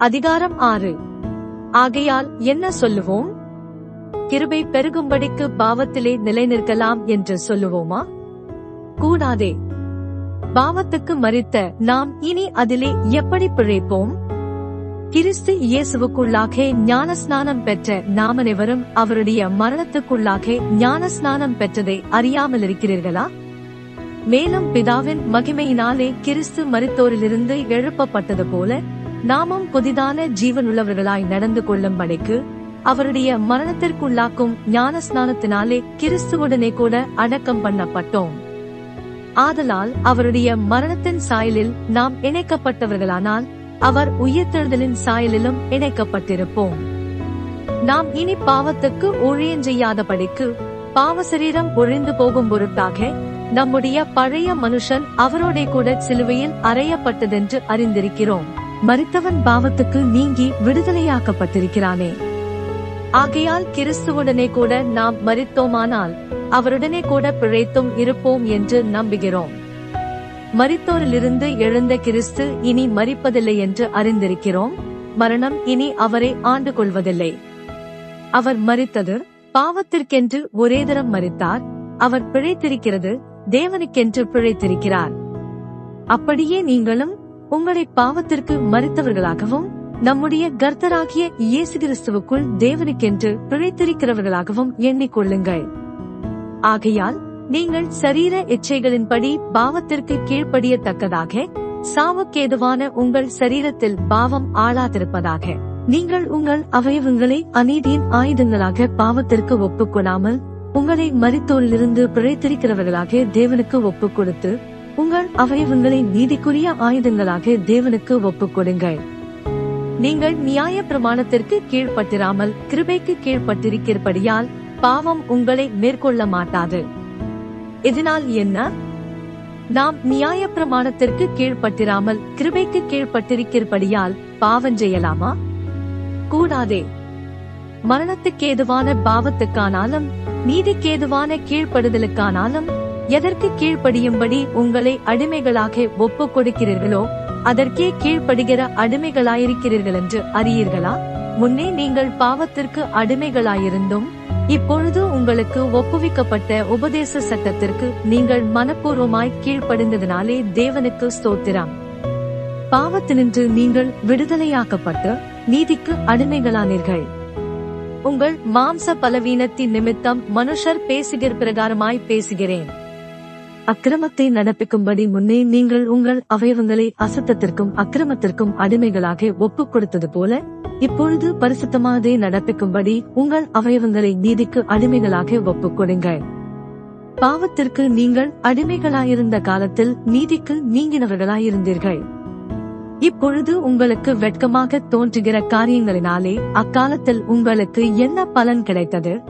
அதிகாரம் ஆறு. ஆகையால் என்ன சொல்லுவோம்? கிருபை பெருகும்படிக்கு பாவத்திலே நிலை நிற்கலாம் என்று சொல்லுவோமா? கூடாதே. பாவத்துக்கு மறித்த நாம் இனி அதிலே எப்படி பிழைப்போம்? கிறிஸ்து இயேசுவுக்குள்ளாக ஞானஸ்நானம் பெற்ற நாமனைவரும் அவருடைய மரணத்துக்குள்ளாக ஞானஸ்நானம் பெற்றதை அறியாமல் இருக்கிறீர்களா மேலும் பிதாவின் மகிமையினாலே கிறிஸ்து மறுத்தோரிலிருந்து எழுப்பப்பட்டது போல நாமும் புதிதான ஜீவனுள்ளவர்களாய் நடந்து கொள்ளும் கொள்ளும்படிக்கு அவருடைய மரணத்திற்குள்ளாக்கும் ஞானஸ்நானத்தினாலே கிறிஸ்துவுடனே கூட அடக்கம் பண்ணப்பட்டோம். ஆதலால் அவருடைய மரணத்தின் சாயலில் நாம் இணைக்கப்பட்டவர்களானால் அவர் உயிர்த்தெழுதலின் சாயலிலும் இணைக்கப்பட்டிருப்போம். நாம் இனி பாவத்துக்கு ஊழியம் செய்யாதபடிக்கு பாவ சரீரம் ஒழிந்து போகும் பொருட்டாக நம்முடைய பழைய மனுஷன் அவரோட கூட சிலுவையில் அறையப்பட்டதென்று அறிந்திருக்கிறோம். மறித்தவன் பாவத்துக்கு நீங்கி விடுதலையாக்கப்பட்டிருக்கிறானே. ஆகையால் கிறிஸ்துவுடனே கூட நாம் மறித்தோமானால் அவருடனே கூட பிழைத்தும் இருப்போம் என்று நம்புகிறோம். மறித்தோரிலிருந்து எழுந்த கிறிஸ்து இனி மறிப்பதில்லை என்று அறிந்திருக்கிறோம். மரணம் இனி அவரை ஆண்டு கொள்வதில்லை. அவர் மறித்தது பாவத்திற்கென்று ஒரே தரம் மறித்தார். அவர் பிழைத்திருக்கிறது தேவனுக்கென்று பிழைத்திருக்கிறார். அப்படியே நீங்களும் உங்களை பாவத்திற்கு மறித்தவர்களாகவும் நம்முடைய கர்த்தராகிய இயேசு கிறிஸ்துவுக்குள் தேவனுக்கென்று பிழைத்திருக்கிறவர்களாகவும் எண்ணிக்கொள்ளுங்கள். ஆகையால் நீங்கள் சரீர இச்சைகளின்படி பாவத்திற்கு கீழ்ப்படியத்தக்கதாக சாவுக்கேதுவான உங்கள் சரீரத்தில் பாவம் ஆளாதிருப்பதாக நீங்கள் உங்கள் அவயவங்களை அநீதியின் ஆயுதங்களாக பாவத்திற்கு ஒப்புக் உங்களை மறித்தோரிலிருந்து பிழைத்திருக்கிறவர்களாக தேவனுக்கு ஒப்புக் கொடுத்து உங்கள் அவயவங்களை நீதிக்குரிய ஆயுதங்களாக தேவனுக்கு ஒப்புக் கொடுங்கள் நீங்கள் நியாய பிரமாணத்திற்கு கீழ்ப்பட்டிராமல் கிருபைக்கு கீழ்ப்பட்டிருக்கிறபடியால் பாவம் உங்களை மேற்கொள்ள மாட்டாது. இதனால் என்ன? நாம் நியாய பிரமாணத்திற்கு கீழ்ப்பட்டிராமல் கிருபைக்கு கீழ்ப்பட்டிருக்கிறபடியால் பாவம் செய்யலாமா? கூடாதே. மரணத்துக்கேதுவான பாவத்துக்கானாலும் நீதிக்கேதுவான கீழ்ப்படுதலுக்கானாலும் எதற்கு கீழ்ப்படியும்படி உங்களை அடிமைகளாக ஒப்புக் கொடுக்கிறீர்களோ அதற்கே கீழ்ப்படுகிற அடிமைகளாயிருக்கிறீர்கள் என்று அறியீர்களா? முன்னே நீங்கள் பாவத்திற்கு அடிமைகளாயிருந்தும் இப்பொழுது உங்களுக்கு ஒப்புவிக்கப்பட்ட உபதேச சட்டத்திற்கு நீங்கள் மனப்பூர்வமாய் கீழ்ப்படிந்ததினாலே தேவனுக்கு ஸ்தோத்திரம். பாவத்தினின்று நீங்கள் விடுதலையாக்கப்பட்டு நீதிக்கு அடிமைகளானீர்கள். உங்கள் மாம்ச பலவீனத்தின் நிமித்தம் மனுஷர் பேசுகிற பிரகாரமாய் பேசுகிறேன். அக்கிரமத்தை நடப்பிக்கும்படி முன்னே நீங்கள் உங்கள் அவயவங்களை அசுத்தத்திற்கும் அக்கிரமத்திற்கும் அடிமைகளாக ஒப்புக் கொடுத்தது போல இப்பொழுது பரிசுத்தமானதை நடப்பிக்கும்படி உங்கள் அவயவங்களை நீதிக்கு அடிமைகளாக ஒப்புக் கொடுங்கள் பாவத்திற்கு நீங்கள் அடிமைகளாயிருந்த காலத்தில் நீதிக்கு நீங்கினவர்களாயிருந்தீர்கள். இப்பொழுது உங்களுக்கு வெட்கமாக தோன்றுகிற காரியங்களினாலே அக்காலத்தில் உங்களுக்கு என்ன பலன் கிடைத்தது?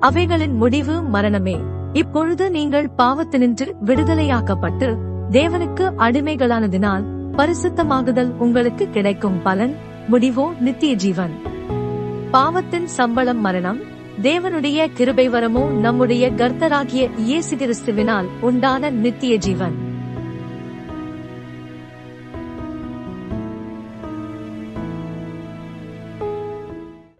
அவைகளின் முடிவு மரணமே. இப்பொழுது நீங்கள் பாவத்தினின்று விடுதலையாக்கப்பட்டு தேவனுக்கு அடிமைகளானதினால் பரிசுத்தமாகுதல் உங்களுக்கு கிடைக்கும் பலன் முடிவோ நித்திய ஜீவன். பாவத்தின் சம்பளம் மரணம் தேவனுடைய கிருபை வரமோ நம்முடைய கர்த்தராகிய இயேசு கிறிஸ்துவினால் உண்டான நித்திய ஜீவன்.